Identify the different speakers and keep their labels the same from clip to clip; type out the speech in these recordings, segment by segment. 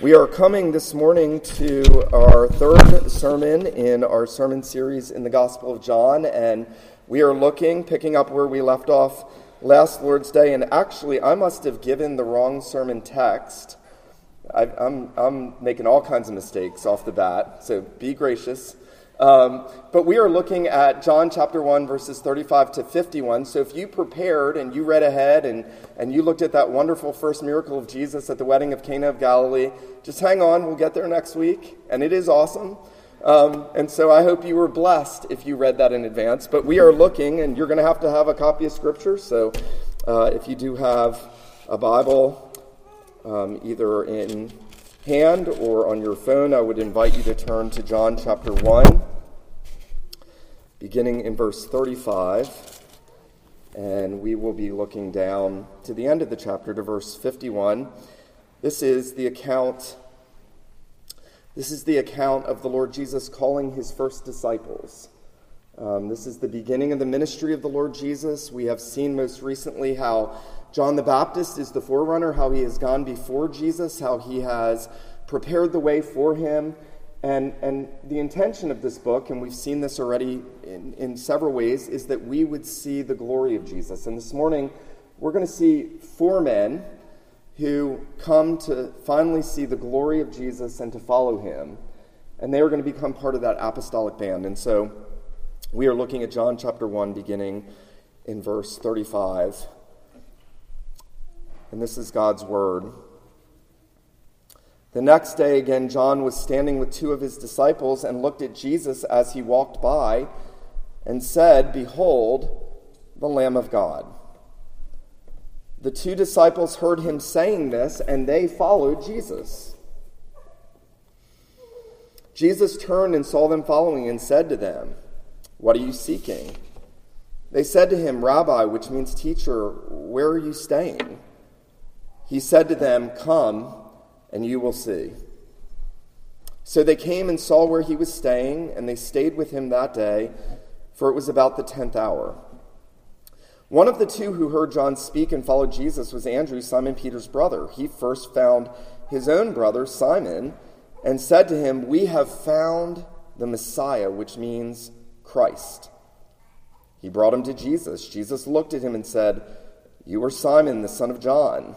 Speaker 1: We are coming this morning to our third sermon in our sermon series in the Gospel of John, and we are looking, picking up where we left off last Lord's Day. And actually, I must have given the wrong sermon text. I, am I'm, I'm making all kinds of mistakes off the bat, so be gracious. Um, but we are looking at John chapter 1, verses 35 to 51. So if you prepared and you read ahead and, and you looked at that wonderful first miracle of Jesus at the wedding of Cana of Galilee, just hang on. We'll get there next week. And it is awesome. Um, and so I hope you were blessed if you read that in advance. But we are looking, and you're going to have to have a copy of Scripture. So uh, if you do have a Bible, um, either in hand or on your phone, I would invite you to turn to John chapter 1, beginning in verse 35. And we will be looking down to the end of the chapter to verse 51. This is the account. This is the account of the Lord Jesus calling his first disciples. Um, this is the beginning of the ministry of the Lord Jesus. We have seen most recently how John the Baptist is the forerunner, how he has gone before Jesus, how he has prepared the way for him. And, and the intention of this book, and we've seen this already in, in several ways, is that we would see the glory of Jesus. And this morning, we're going to see four men who come to finally see the glory of Jesus and to follow him. And they are going to become part of that apostolic band. And so we are looking at John chapter 1, beginning in verse 35. And this is God's word. The next day, again, John was standing with two of his disciples and looked at Jesus as he walked by and said, Behold, the Lamb of God. The two disciples heard him saying this, and they followed Jesus. Jesus turned and saw them following and said to them, What are you seeking? They said to him, Rabbi, which means teacher, where are you staying? He said to them, Come, and you will see. So they came and saw where he was staying, and they stayed with him that day, for it was about the tenth hour. One of the two who heard John speak and followed Jesus was Andrew, Simon Peter's brother. He first found his own brother, Simon, and said to him, We have found the Messiah, which means Christ. He brought him to Jesus. Jesus looked at him and said, You are Simon, the son of John.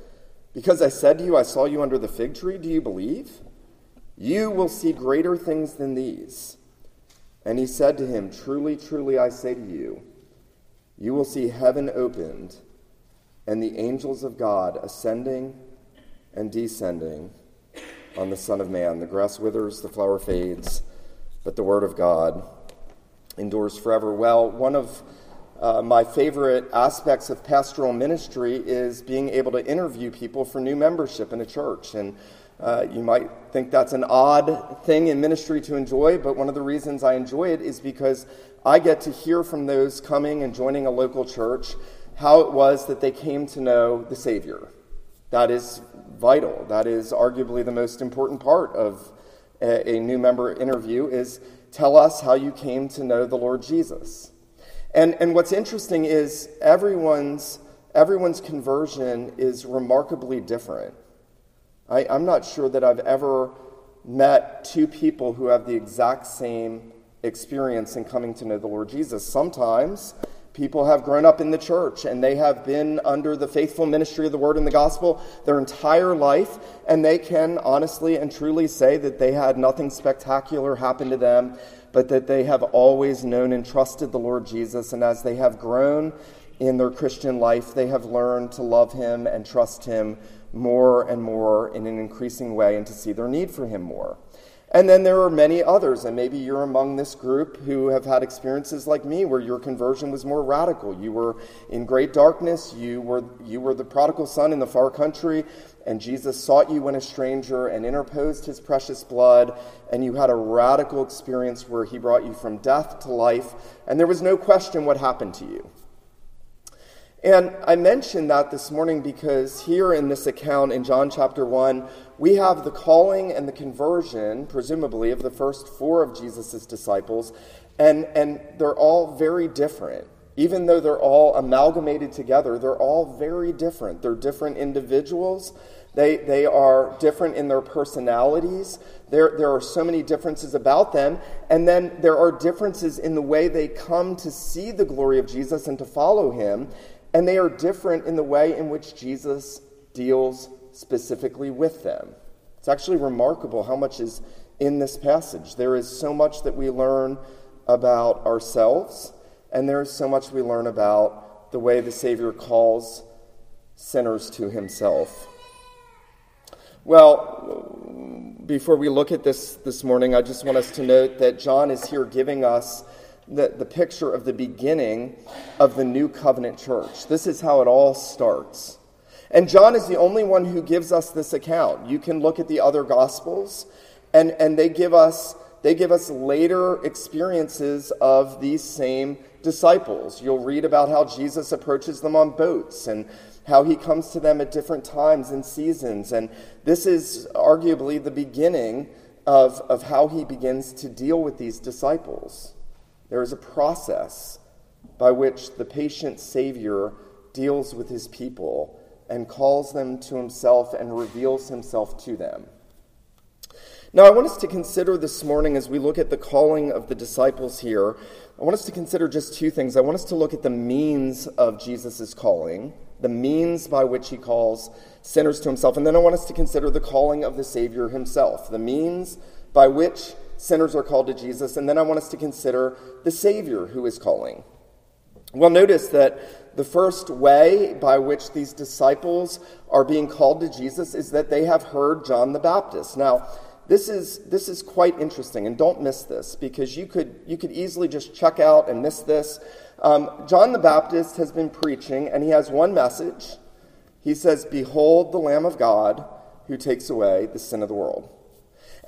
Speaker 1: because I said to you, I saw you under the fig tree, do you believe? You will see greater things than these. And he said to him, Truly, truly, I say to you, you will see heaven opened and the angels of God ascending and descending on the Son of Man. The grass withers, the flower fades, but the word of God endures forever. Well, one of uh, my favorite aspects of pastoral ministry is being able to interview people for new membership in a church. And uh, you might think that's an odd thing in ministry to enjoy, but one of the reasons I enjoy it is because I get to hear from those coming and joining a local church how it was that they came to know the Savior. That is vital. That is arguably the most important part of a, a new member interview is tell us how you came to know the Lord Jesus. And, and what's interesting is everyone's, everyone's conversion is remarkably different. I, I'm not sure that I've ever met two people who have the exact same experience in coming to know the Lord Jesus. Sometimes People have grown up in the church and they have been under the faithful ministry of the word and the gospel their entire life, and they can honestly and truly say that they had nothing spectacular happen to them, but that they have always known and trusted the Lord Jesus. And as they have grown in their Christian life, they have learned to love Him and trust Him more and more in an increasing way and to see their need for Him more. And then there are many others, and maybe you're among this group who have had experiences like me where your conversion was more radical. You were in great darkness, you were, you were the prodigal son in the far country, and Jesus sought you when a stranger and interposed his precious blood, and you had a radical experience where he brought you from death to life, and there was no question what happened to you. And I mentioned that this morning because here in this account in John chapter 1, we have the calling and the conversion, presumably, of the first four of Jesus' disciples, and, and they're all very different. Even though they're all amalgamated together, they're all very different. They're different individuals. They, they are different in their personalities. There, there are so many differences about them. And then there are differences in the way they come to see the glory of Jesus and to follow him. And they are different in the way in which Jesus deals specifically with them. It's actually remarkable how much is in this passage. There is so much that we learn about ourselves, and there is so much we learn about the way the Savior calls sinners to himself. Well, before we look at this this morning, I just want us to note that John is here giving us the, the picture of the beginning of the new covenant church. This is how it all starts. And John is the only one who gives us this account. You can look at the other gospels, and, and they give us they give us later experiences of these same disciples. You'll read about how Jesus approaches them on boats and how he comes to them at different times and seasons. And this is arguably the beginning of, of how he begins to deal with these disciples. There is a process by which the patient Savior deals with his people and calls them to himself and reveals himself to them. Now, I want us to consider this morning as we look at the calling of the disciples here, I want us to consider just two things. I want us to look at the means of Jesus' calling, the means by which he calls sinners to himself, and then I want us to consider the calling of the Savior himself, the means by which sinners are called to Jesus. And then I want us to consider the Savior who is calling. Well, notice that the first way by which these disciples are being called to Jesus is that they have heard John the Baptist. Now, this is, this is quite interesting, and don't miss this because you could, you could easily just check out and miss this. Um, John the Baptist has been preaching, and he has one message. He says, Behold the Lamb of God who takes away the sin of the world.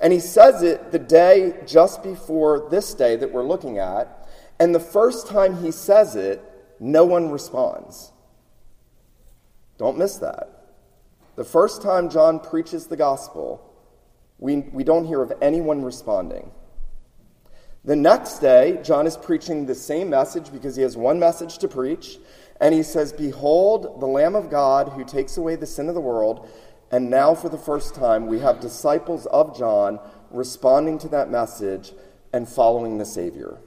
Speaker 1: And he says it the day just before this day that we're looking at. And the first time he says it, no one responds. Don't miss that. The first time John preaches the gospel, we, we don't hear of anyone responding. The next day, John is preaching the same message because he has one message to preach. And he says, Behold, the Lamb of God who takes away the sin of the world. And now, for the first time, we have disciples of John responding to that message and following the Savior.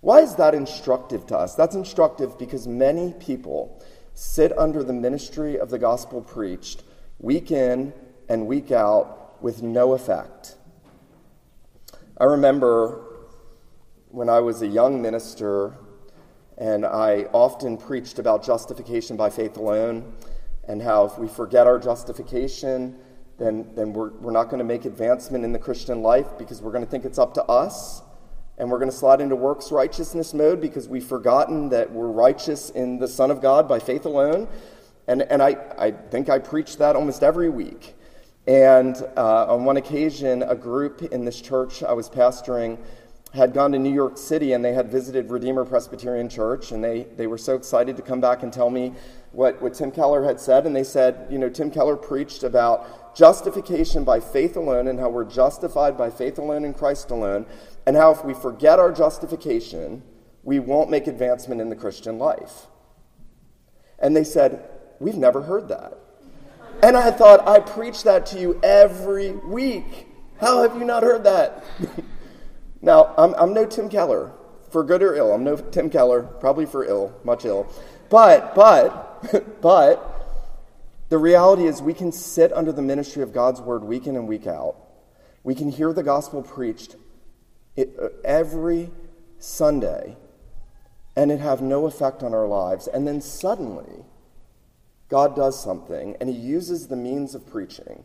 Speaker 1: Why is that instructive to us? That's instructive because many people sit under the ministry of the gospel preached week in and week out with no effect. I remember when I was a young minister and I often preached about justification by faith alone and how if we forget our justification, then, then we're, we're not going to make advancement in the Christian life because we're going to think it's up to us. And we're going to slide into works righteousness mode because we've forgotten that we're righteous in the Son of God by faith alone. And, and I, I think I preach that almost every week. And uh, on one occasion, a group in this church I was pastoring had gone to New York City and they had visited Redeemer Presbyterian Church, and they, they were so excited to come back and tell me what, what Tim Keller had said. And they said, you know, Tim Keller preached about justification by faith alone and how we're justified by faith alone in Christ alone, and how if we forget our justification, we won't make advancement in the Christian life. And they said, We've never heard that. And I thought, I preach that to you every week. How have you not heard that? Now, I'm, I'm no Tim Keller. for good or ill. I'm no Tim Keller, probably for ill, much ill. But, but, but, the reality is we can sit under the ministry of God's word week in and week out. We can hear the gospel preached uh, every Sunday and it have no effect on our lives. And then suddenly, God does something and he uses the means of preaching.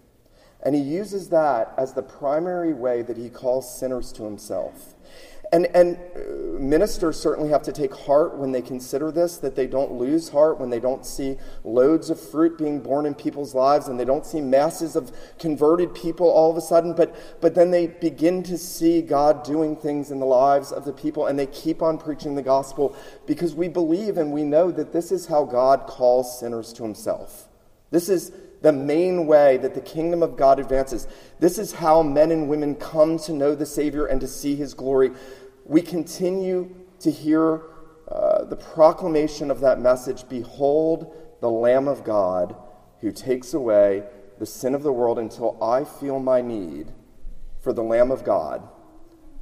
Speaker 1: And he uses that as the primary way that he calls sinners to himself. And, and uh, ministers certainly have to take heart when they consider this, that they don't lose heart when they don't see loads of fruit being borne in people's lives and they don't see masses of converted people all of a sudden, but, but then they begin to see God doing things in the lives of the people and they keep on preaching the gospel because we believe and we know that this is how God calls sinners to himself. This is the main way that the kingdom of God advances. This is how men and women come to know the Savior and to see his glory. We continue to hear uh, the proclamation of that message Behold, the Lamb of God who takes away the sin of the world until I feel my need for the Lamb of God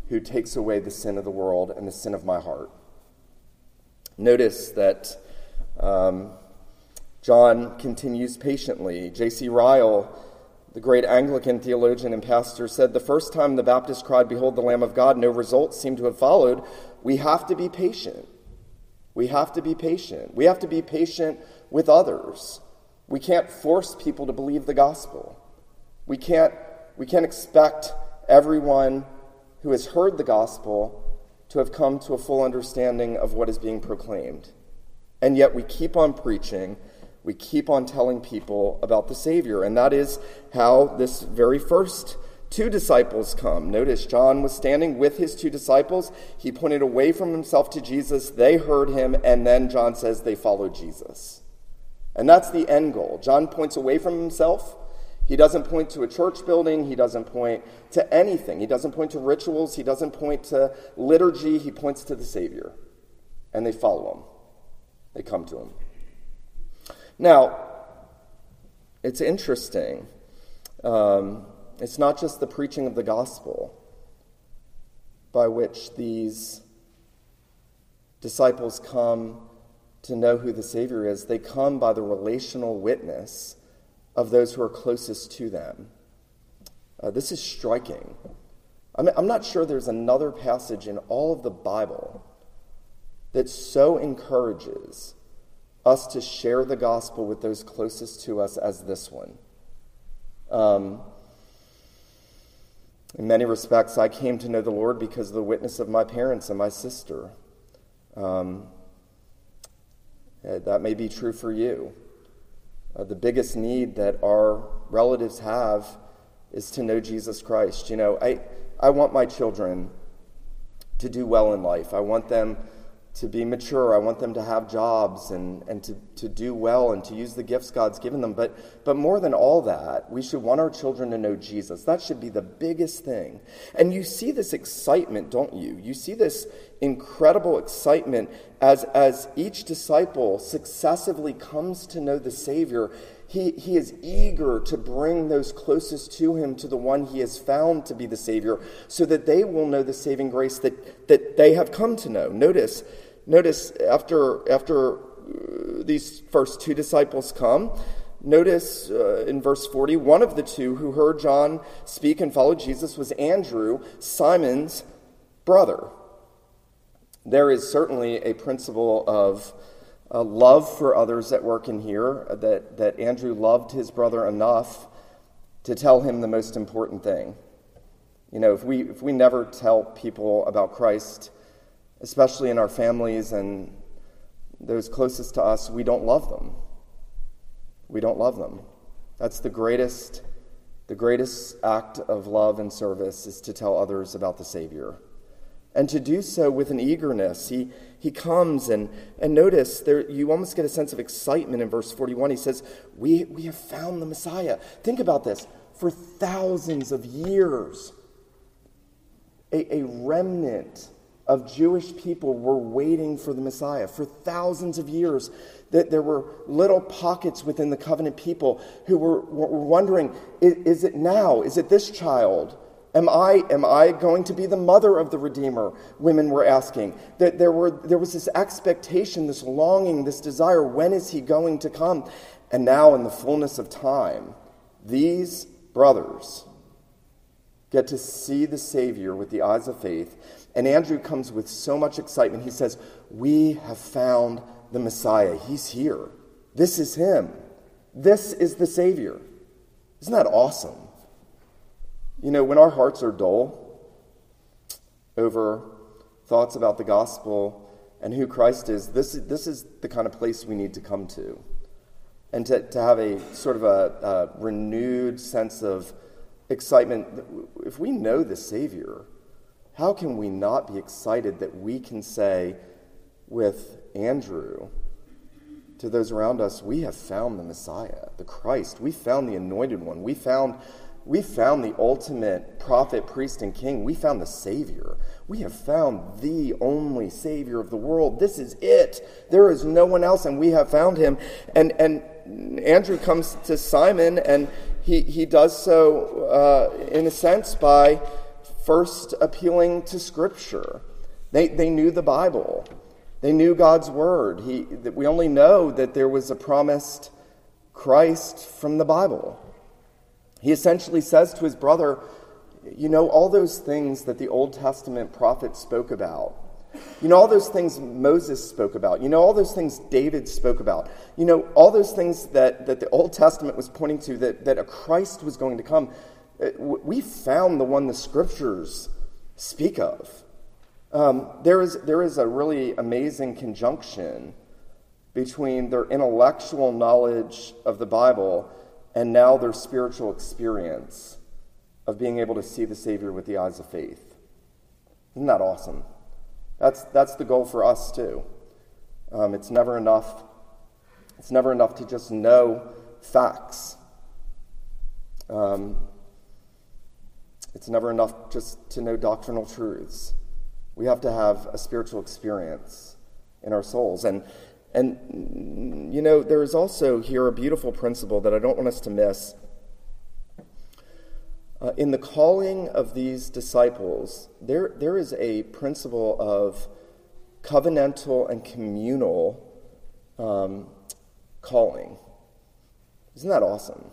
Speaker 1: who takes away the sin of the world and the sin of my heart. Notice that. Um, John continues patiently. J.C. Ryle, the great Anglican theologian and pastor, said the first time the Baptist cried, Behold the Lamb of God, no results seem to have followed. We have to be patient. We have to be patient. We have to be patient with others. We can't force people to believe the gospel. We can't, we can't expect everyone who has heard the gospel to have come to a full understanding of what is being proclaimed. And yet we keep on preaching we keep on telling people about the Savior. And that is how this very first two disciples come. Notice John was standing with his two disciples. He pointed away from himself to Jesus. They heard him, and then John says they followed Jesus. And that's the end goal. John points away from himself. He doesn't point to a church building. He doesn't point to anything. He doesn't point to rituals. He doesn't point to liturgy. He points to the Savior. And they follow him, they come to him. Now, it's interesting. Um, it's not just the preaching of the gospel by which these disciples come to know who the Savior is, they come by the relational witness of those who are closest to them. Uh, this is striking. I'm, I'm not sure there's another passage in all of the Bible that so encourages us to share the gospel with those closest to us as this one. Um, in many respects, I came to know the Lord because of the witness of my parents and my sister. Um, eh, that may be true for you. Uh, the biggest need that our relatives have is to know Jesus Christ. You know, I, I want my children to do well in life. I want them to be mature. I want them to have jobs and, and to, to do well and to use the gifts God's given them. But, but more than all that, we should want our children to know Jesus. That should be the biggest thing. And you see this excitement, don't you? You see this incredible excitement as, as each disciple successively comes to know the Savior. He, he is eager to bring those closest to him to the one he has found to be the Savior so that they will know the saving grace that, that they have come to know. Notice Notice after, after uh, these first two disciples come, notice uh, in verse 40, one of the two who heard John speak and followed Jesus was Andrew, Simon's brother. There is certainly a principle of uh, love for others at work in here, that, that Andrew loved his brother enough to tell him the most important thing. You know, if we, if we never tell people about Christ, especially in our families and those closest to us, we don't love them. We don't love them. That's the greatest, the greatest act of love and service is to tell others about the Savior. And to do so with an eagerness. He, he comes and, and notice there you almost get a sense of excitement in verse 41. He says, we, we have found the Messiah. Think about this. For thousands of years, a, a remnant of Jewish people were waiting for the Messiah for thousands of years. That there were little pockets within the covenant people who were, were wondering, is, is it now? Is it this child? Am I, am I going to be the mother of the Redeemer? Women were asking. That there, were, there was this expectation, this longing, this desire. When is he going to come? And now, in the fullness of time, these brothers get to see the Savior with the eyes of faith. And Andrew comes with so much excitement. He says, We have found the Messiah. He's here. This is him. This is the Savior. Isn't that awesome? You know, when our hearts are dull over thoughts about the gospel and who Christ is, this, this is the kind of place we need to come to. And to, to have a sort of a, a renewed sense of excitement. If we know the Savior, how can we not be excited that we can say with Andrew to those around us, we have found the Messiah, the Christ. We found the anointed one. We found we found the ultimate prophet, priest, and king. We found the Savior. We have found the only Savior of the world. This is it. There is no one else, and we have found him. And, and Andrew comes to Simon, and he, he does so, uh, in a sense, by first appealing to Scripture. They, they knew the Bible, they knew God's Word. He, we only know that there was a promised Christ from the Bible. He essentially says to his brother, You know, all those things that the Old Testament prophets spoke about, you know, all those things Moses spoke about, you know, all those things David spoke about, you know, all those things that, that the Old Testament was pointing to, that, that a Christ was going to come. We found the one the scriptures speak of. Um, there, is, there is a really amazing conjunction between their intellectual knowledge of the Bible and now their spiritual experience of being able to see the Savior with the eyes of faith. Isn't that awesome? That's, that's the goal for us, too. Um, it's never enough. It's never enough to just know facts. Um, it's never enough just to know doctrinal truths. We have to have a spiritual experience in our souls. And and, you know, there is also here a beautiful principle that I don't want us to miss. Uh, in the calling of these disciples, there, there is a principle of covenantal and communal um, calling. Isn't that awesome?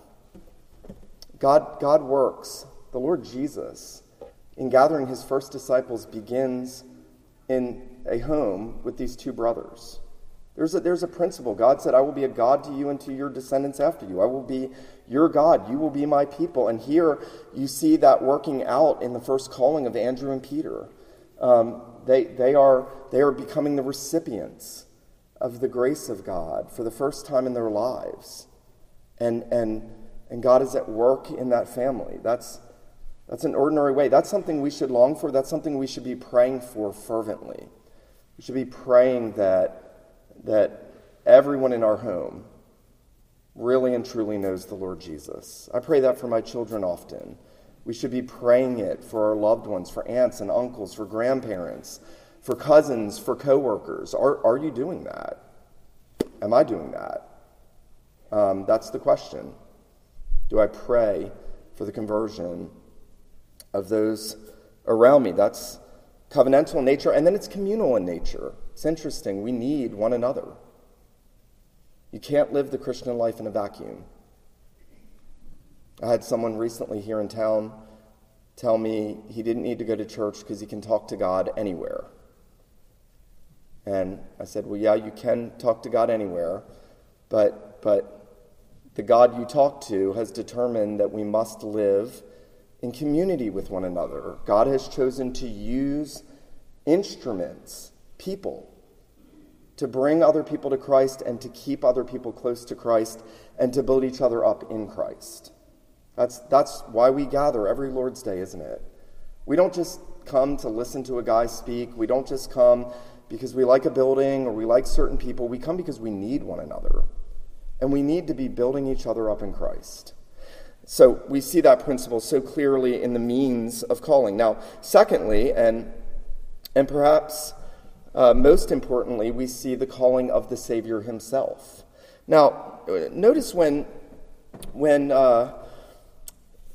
Speaker 1: God, God works. The Lord Jesus, in gathering his first disciples, begins in a home with these two brothers. There's a, there's a principle. God said, I will be a God to you and to your descendants after you. I will be your God. You will be my people. And here you see that working out in the first calling of Andrew and Peter. Um, they, they, are, they are becoming the recipients of the grace of God for the first time in their lives. And, and, and God is at work in that family. That's, that's an ordinary way. That's something we should long for. That's something we should be praying for fervently. We should be praying that that everyone in our home really and truly knows the Lord Jesus. I pray that for my children often. We should be praying it for our loved ones, for aunts and uncles, for grandparents, for cousins, for coworkers. Are, are you doing that? Am I doing that? Um, that's the question. Do I pray for the conversion of those around me? That's covenantal in nature, and then it's communal in nature. It's interesting. We need one another. You can't live the Christian life in a vacuum. I had someone recently here in town tell me he didn't need to go to church because he can talk to God anywhere. And I said, Well, yeah, you can talk to God anywhere, but, but the God you talk to has determined that we must live in community with one another. God has chosen to use instruments people to bring other people to Christ and to keep other people close to Christ and to build each other up in Christ. That's, that's why we gather every Lord's Day, isn't it? We don't just come to listen to a guy speak. We don't just come because we like a building or we like certain people. We come because we need one another. And we need to be building each other up in Christ. So we see that principle so clearly in the means of calling. Now, secondly, and, and perhaps uh, most importantly, we see the calling of the Savior himself. Now, notice when, when uh,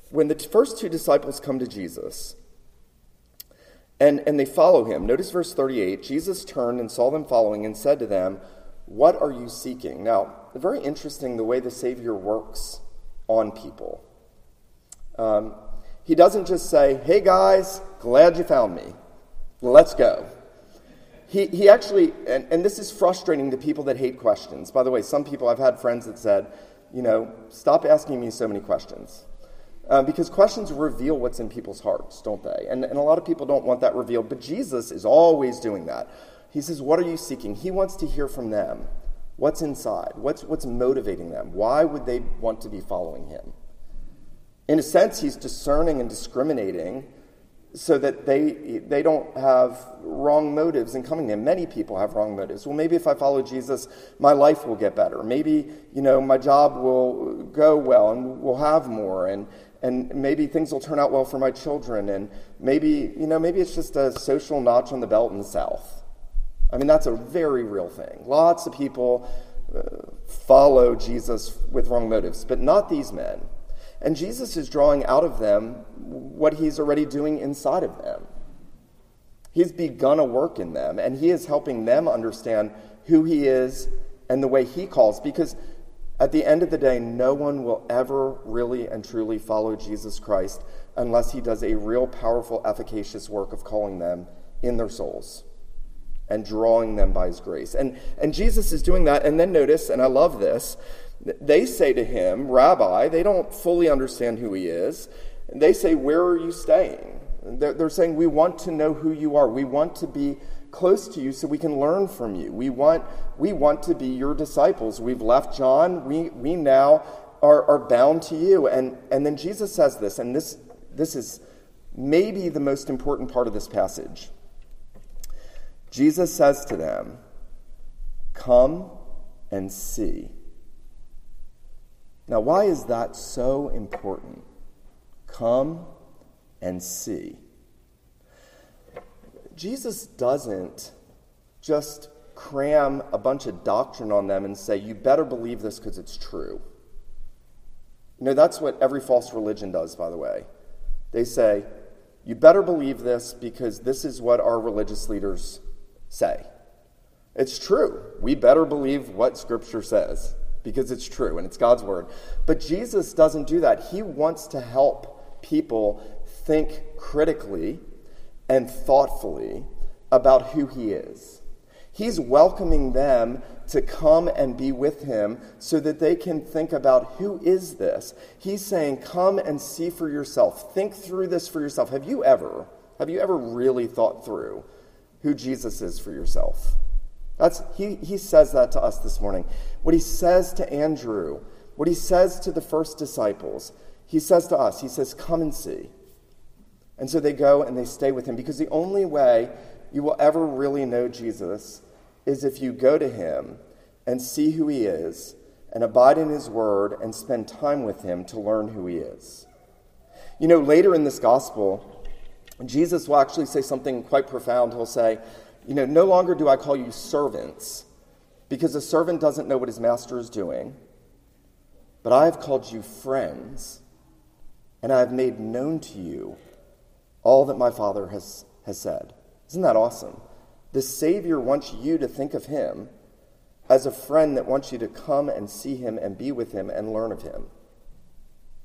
Speaker 1: when the first two disciples come to Jesus and, and they follow him, notice verse 38 Jesus turned and saw them following and said to them, What are you seeking? Now, very interesting the way the Savior works on people. Um, he doesn't just say, Hey guys, glad you found me. Let's go. He, he actually, and, and this is frustrating to people that hate questions. By the way, some people, I've had friends that said, you know, stop asking me so many questions. Uh, because questions reveal what's in people's hearts, don't they? And, and a lot of people don't want that revealed, but Jesus is always doing that. He says, What are you seeking? He wants to hear from them. What's inside? What's, what's motivating them? Why would they want to be following him? In a sense, he's discerning and discriminating so that they, they don't have wrong motives in coming to him. Many people have wrong motives. Well, maybe if I follow Jesus, my life will get better. Maybe, you know, my job will go well and we'll have more. And, and maybe things will turn out well for my children. And maybe, you know, maybe it's just a social notch on the belt in the South. I mean, that's a very real thing. Lots of people uh, follow Jesus with wrong motives, but not these men. And Jesus is drawing out of them what he's already doing inside of them. He's begun a work in them, and he is helping them understand who he is and the way he calls. Because at the end of the day, no one will ever really and truly follow Jesus Christ unless he does a real, powerful, efficacious work of calling them in their souls and drawing them by his grace. And, and Jesus is doing that. And then notice, and I love this, they say to him, Rabbi, they don't fully understand who he is. They say, Where are you staying? They're, they're saying, We want to know who you are. We want to be close to you so we can learn from you. We want, we want to be your disciples. We've left John. We, we now are, are bound to you. And, and then Jesus says this, and this, this is maybe the most important part of this passage. Jesus says to them, Come and see. Now, why is that so important? Come and see. Jesus doesn't just cram a bunch of doctrine on them and say, you better believe this because it's true. You know, that's what every false religion does, by the way. They say, you better believe this because this is what our religious leaders say. It's true. We better believe what Scripture says because it's true and it's God's word. But Jesus doesn't do that. He wants to help people think critically and thoughtfully about who He is. He's welcoming them to come and be with him so that they can think about who is this? He's saying, Come and see for yourself. Think through this for yourself. Have you ever, have you ever really thought through who Jesus is for yourself? That's, he, he says that to us this morning. What he says to Andrew, what he says to the first disciples, he says to us, he says, Come and see. And so they go and they stay with him because the only way you will ever really know Jesus is if you go to him and see who he is and abide in his word and spend time with him to learn who he is. You know, later in this gospel, Jesus will actually say something quite profound. He'll say, you know, no longer do I call you servants, because a servant doesn't know what his master is doing, but I have called you friends, and I have made known to you all that my Father has, has said. Isn't that awesome? The Savior wants you to think of him as a friend that wants you to come and see him and be with him and learn of him.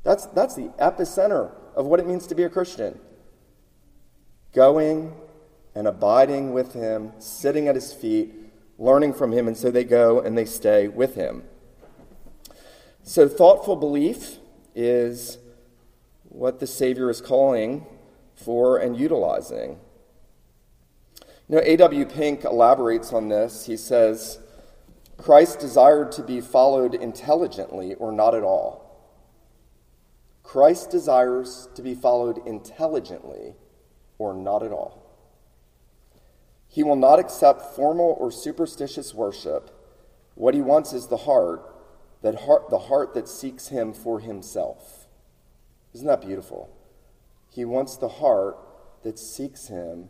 Speaker 1: That's, that's the epicenter of what it means to be a Christian. Going and abiding with him, sitting at his feet, learning from him, and so they go and they stay with him. So, thoughtful belief is what the Savior is calling for and utilizing. You know, A.W. Pink elaborates on this. He says, Christ desired to be followed intelligently or not at all. Christ desires to be followed intelligently or not at all. He will not accept formal or superstitious worship. What he wants is the heart, that heart, the heart that seeks him for himself. Isn't that beautiful? He wants the heart that seeks him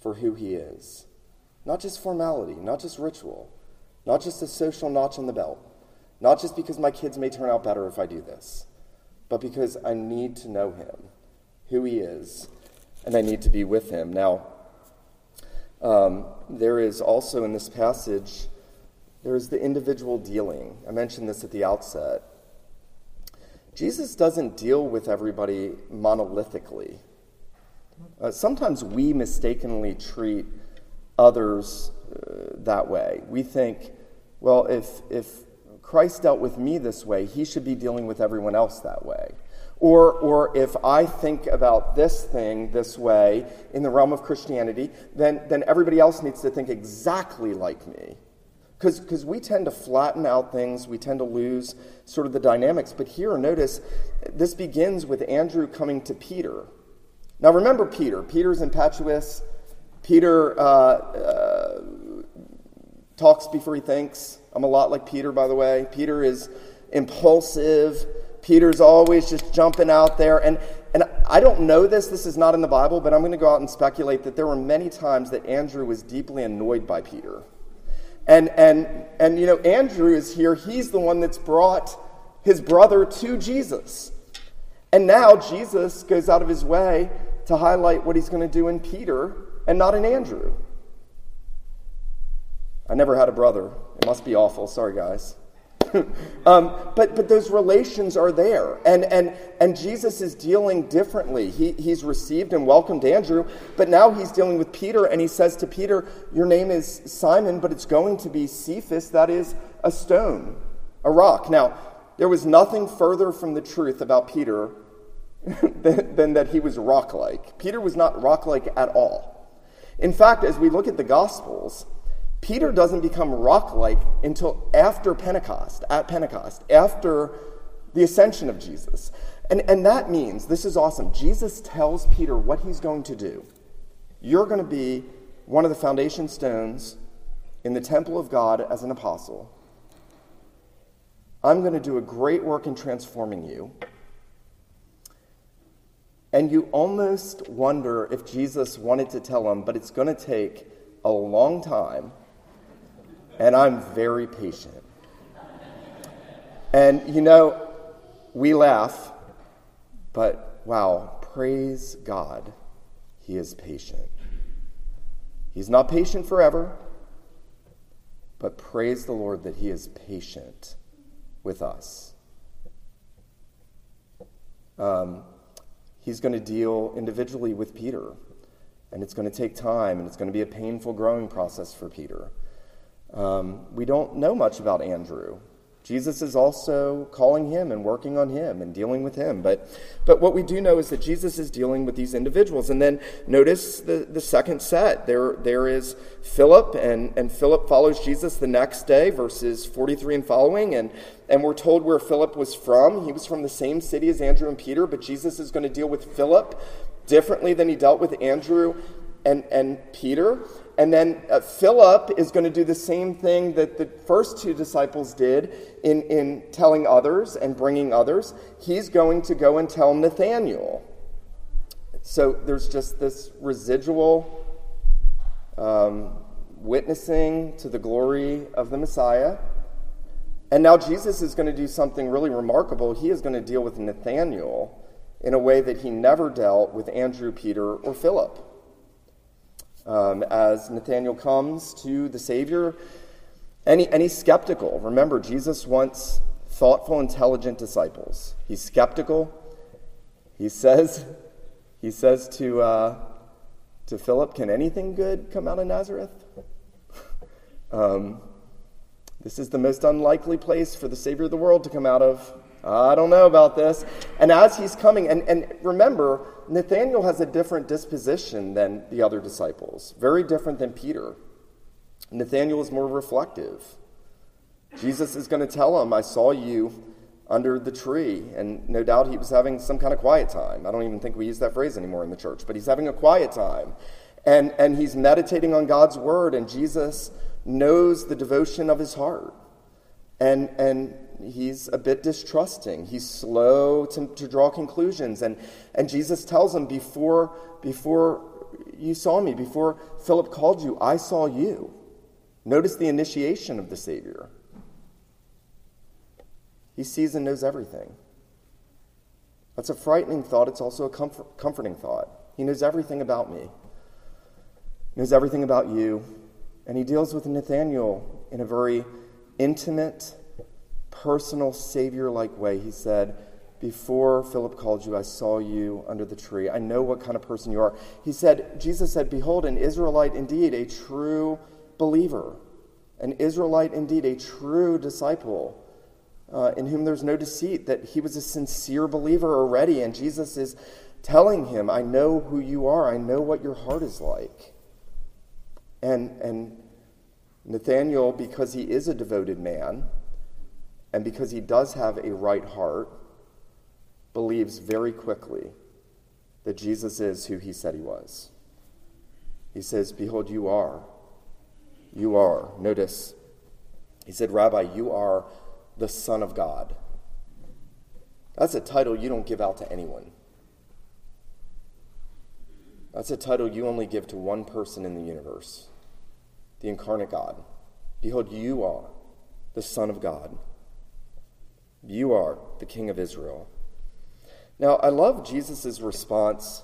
Speaker 1: for who he is. Not just formality, not just ritual, not just a social notch on the belt, not just because my kids may turn out better if I do this, but because I need to know him, who he is, and I need to be with him. Now, um, there is also in this passage, there is the individual dealing. I mentioned this at the outset. Jesus doesn't deal with everybody monolithically. Uh, sometimes we mistakenly treat others uh, that way. We think, well, if, if Christ dealt with me this way, he should be dealing with everyone else that way. Or, or if I think about this thing this way in the realm of Christianity, then, then everybody else needs to think exactly like me. Because we tend to flatten out things, we tend to lose sort of the dynamics. But here, notice, this begins with Andrew coming to Peter. Now, remember Peter. Peter's impetuous. Peter uh, uh, talks before he thinks. I'm a lot like Peter, by the way. Peter is impulsive. Peter's always just jumping out there. And, and I don't know this, this is not in the Bible, but I'm going to go out and speculate that there were many times that Andrew was deeply annoyed by Peter. And, and, and, you know, Andrew is here. He's the one that's brought his brother to Jesus. And now Jesus goes out of his way to highlight what he's going to do in Peter and not in Andrew. I never had a brother. It must be awful. Sorry, guys. um, but, but those relations are there. And, and, and Jesus is dealing differently. He, he's received and welcomed Andrew, but now he's dealing with Peter, and he says to Peter, Your name is Simon, but it's going to be Cephas, that is a stone, a rock. Now, there was nothing further from the truth about Peter than, than that he was rock like. Peter was not rock like at all. In fact, as we look at the Gospels, Peter doesn't become rock like until after Pentecost, at Pentecost, after the ascension of Jesus. And, and that means, this is awesome, Jesus tells Peter what he's going to do. You're going to be one of the foundation stones in the temple of God as an apostle. I'm going to do a great work in transforming you. And you almost wonder if Jesus wanted to tell him, but it's going to take a long time and I'm very patient. And you know, we laugh, but wow, praise God, He is patient. He's not patient forever, but praise the Lord that He is patient with us. Um, he's going to deal individually with Peter, and it's going to take time, and it's going to be a painful growing process for Peter. Um, we don't know much about Andrew. Jesus is also calling him and working on him and dealing with him. But, but what we do know is that Jesus is dealing with these individuals. And then notice the, the second set. There, there is Philip, and, and Philip follows Jesus the next day, verses 43 and following. And, and we're told where Philip was from. He was from the same city as Andrew and Peter, but Jesus is going to deal with Philip differently than he dealt with Andrew and, and Peter. And then uh, Philip is going to do the same thing that the first two disciples did in, in telling others and bringing others. He's going to go and tell Nathaniel. So there's just this residual um, witnessing to the glory of the Messiah. And now Jesus is going to do something really remarkable. He is going to deal with Nathaniel in a way that he never dealt with Andrew, Peter, or Philip um, as Nathanael comes to the Savior. any, he's skeptical. Remember, Jesus wants thoughtful, intelligent disciples. He's skeptical. He says, he says to, uh, to Philip, Can anything good come out of Nazareth? um, this is the most unlikely place for the Savior of the world to come out of. I don't know about this. And as he's coming, and, and remember, Nathaniel has a different disposition than the other disciples, very different than Peter. Nathaniel is more reflective. Jesus is going to tell him, I saw you under the tree. And no doubt he was having some kind of quiet time. I don't even think we use that phrase anymore in the church, but he's having a quiet time. And, and he's meditating on God's word, and Jesus knows the devotion of his heart. And, and he's a bit distrusting. He's slow to, to draw conclusions. And, and Jesus tells him, before, before you saw me, before Philip called you, I saw you. Notice the initiation of the Savior. He sees and knows everything. That's a frightening thought. It's also a comfort, comforting thought. He knows everything about me, knows everything about you, and he deals with Nathanael in a very intimate, personal, Savior like way. He said, Before Philip called you, I saw you under the tree. I know what kind of person you are. He said, Jesus said, Behold, an Israelite indeed, a true believer, an Israelite indeed, a true disciple uh, in whom there's no deceit, that he was a sincere believer already. And Jesus is telling him, I know who you are, I know what your heart is like. And, and Nathaniel, because he is a devoted man, and because he does have a right heart, believes very quickly that Jesus is who he said he was. He says, Behold, you are. You are. Notice, he said, Rabbi, you are the Son of God. That's a title you don't give out to anyone. That's a title you only give to one person in the universe the incarnate God. Behold, you are the Son of God. You are the King of Israel. Now, I love Jesus' response,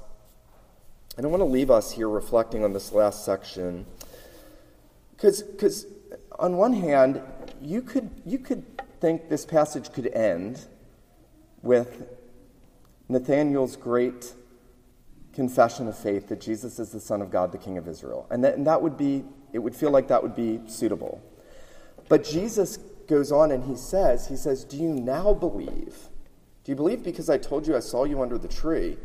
Speaker 1: and I want to leave us here reflecting on this last section. Because, on one hand, you could, you could think this passage could end with Nathanael's great confession of faith that Jesus is the Son of God, the King of Israel. And that, and that would be, it would feel like that would be suitable. But Jesus goes on and he says, he says, Do you now believe? Do you believe because I told you I saw you under the tree?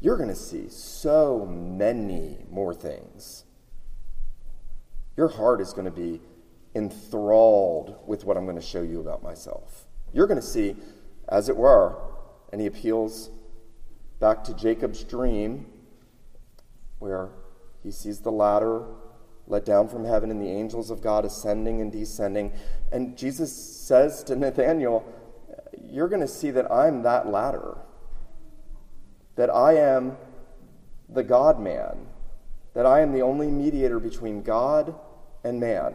Speaker 1: You're going to see so many more things. Your heart is going to be enthralled with what I'm going to show you about myself. You're going to see, as it were, and he appeals back to Jacob's dream, where he sees the ladder let down from heaven and the angels of God ascending and descending. And Jesus says to Nathanael, You're going to see that I'm that ladder, that I am the God man, that I am the only mediator between God and man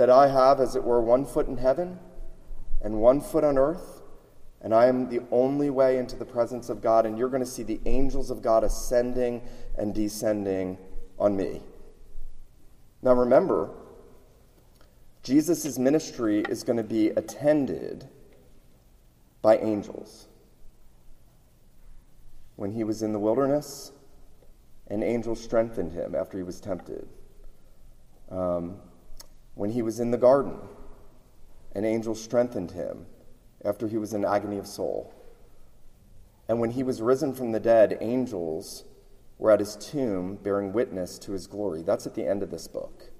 Speaker 1: that I have, as it were, one foot in heaven and one foot on earth, and I am the only way into the presence of God, and you're going to see the angels of God ascending and descending on me. Now remember, Jesus' ministry is going to be attended by angels. When he was in the wilderness, an angel strengthened him after he was tempted. Um, when he was in the garden, an angel strengthened him after he was in agony of soul. And when he was risen from the dead, angels were at his tomb bearing witness to his glory. That's at the end of this book.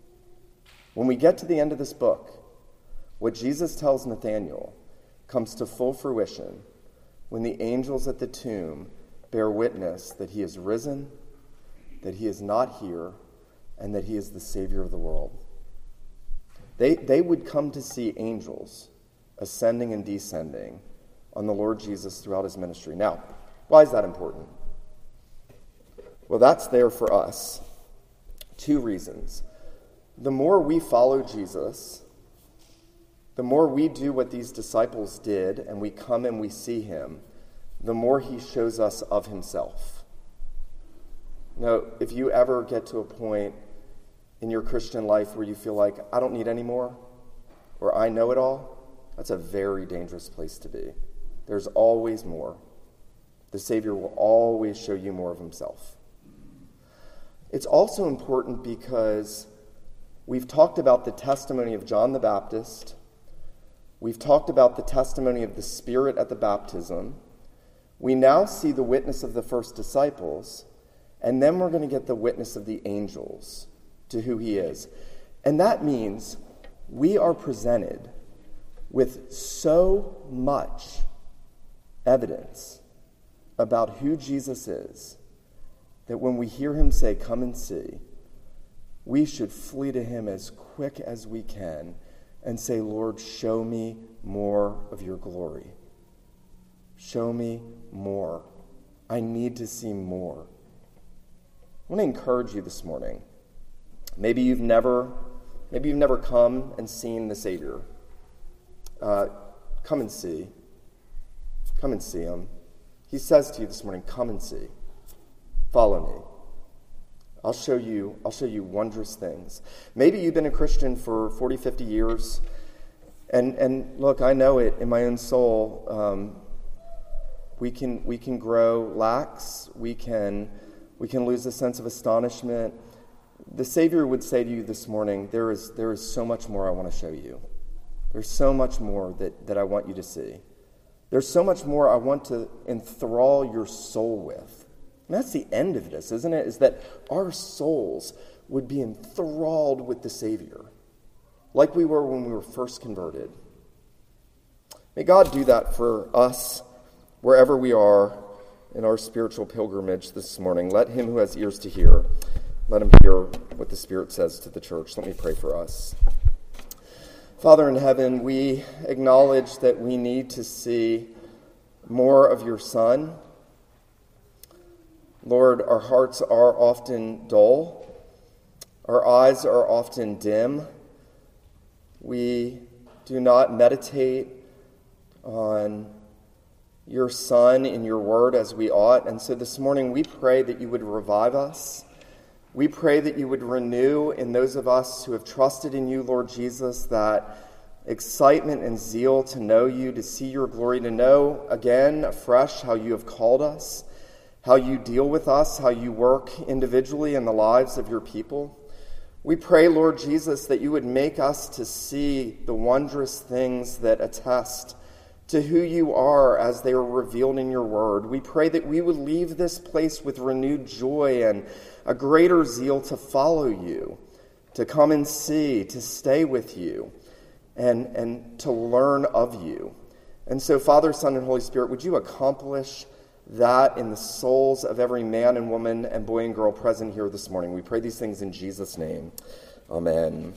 Speaker 1: When we get to the end of this book, what Jesus tells Nathanael comes to full fruition when the angels at the tomb bear witness that he is risen, that he is not here, and that he is the Savior of the world. They, they would come to see angels ascending and descending on the Lord Jesus throughout his ministry. Now, why is that important? Well, that's there for us. Two reasons. The more we follow Jesus, the more we do what these disciples did and we come and we see him, the more he shows us of himself. Now, if you ever get to a point in your Christian life where you feel like, I don't need any more, or I know it all, that's a very dangerous place to be. There's always more. The Savior will always show you more of Himself. It's also important because we've talked about the testimony of John the Baptist, we've talked about the testimony of the Spirit at the baptism. We now see the witness of the first disciples, and then we're going to get the witness of the angels to who he is. And that means we are presented with so much evidence about who Jesus is that when we hear him say, Come and see, we should flee to him as quick as we can and say, Lord, show me more of your glory. Show me more. I need to see more. I want to encourage you this morning Maybe you've never, maybe you've never come and seen the Savior. Uh, come and see. Come and see him. He says to you this morning, Come and see. Follow me. I'll show you, I'll show you wondrous things. Maybe you've been a Christian for 40, 50 years. And, and look, I know it in my own soul. Um, we, can, we can grow lax. We can, we can lose a sense of astonishment. The Savior would say to you this morning, there is, there is so much more I want to show you. There's so much more that, that I want you to see. There's so much more I want to enthrall your soul with. And that's the end of this, isn't it? Is that our souls would be enthralled with the Savior, like we were when we were first converted. May God do that for us wherever we are in our spiritual pilgrimage this morning. Let him who has ears to hear, let him hear what the Spirit says to the church. Let me pray for us. Father in heaven, we acknowledge that we need to see more of your Son. Lord, our hearts are often dull, our eyes are often dim. We do not meditate on your Son in your word as we ought. And so this morning we pray that you would revive us. We pray that you would renew in those of us who have trusted in you, Lord Jesus, that excitement and zeal to know you, to see your glory, to know again afresh how you have called us, how you deal with us, how you work individually in the lives of your people. We pray, Lord Jesus, that you would make us to see the wondrous things that attest to who you are as they are revealed in your word. We pray that we would leave this place with renewed joy and a greater zeal to follow you, to come and see, to stay with you, and, and to learn of you. And so, Father, Son, and Holy Spirit, would you accomplish that in the souls of every man and woman and boy and girl present here this morning? We pray these things in Jesus' name. Amen.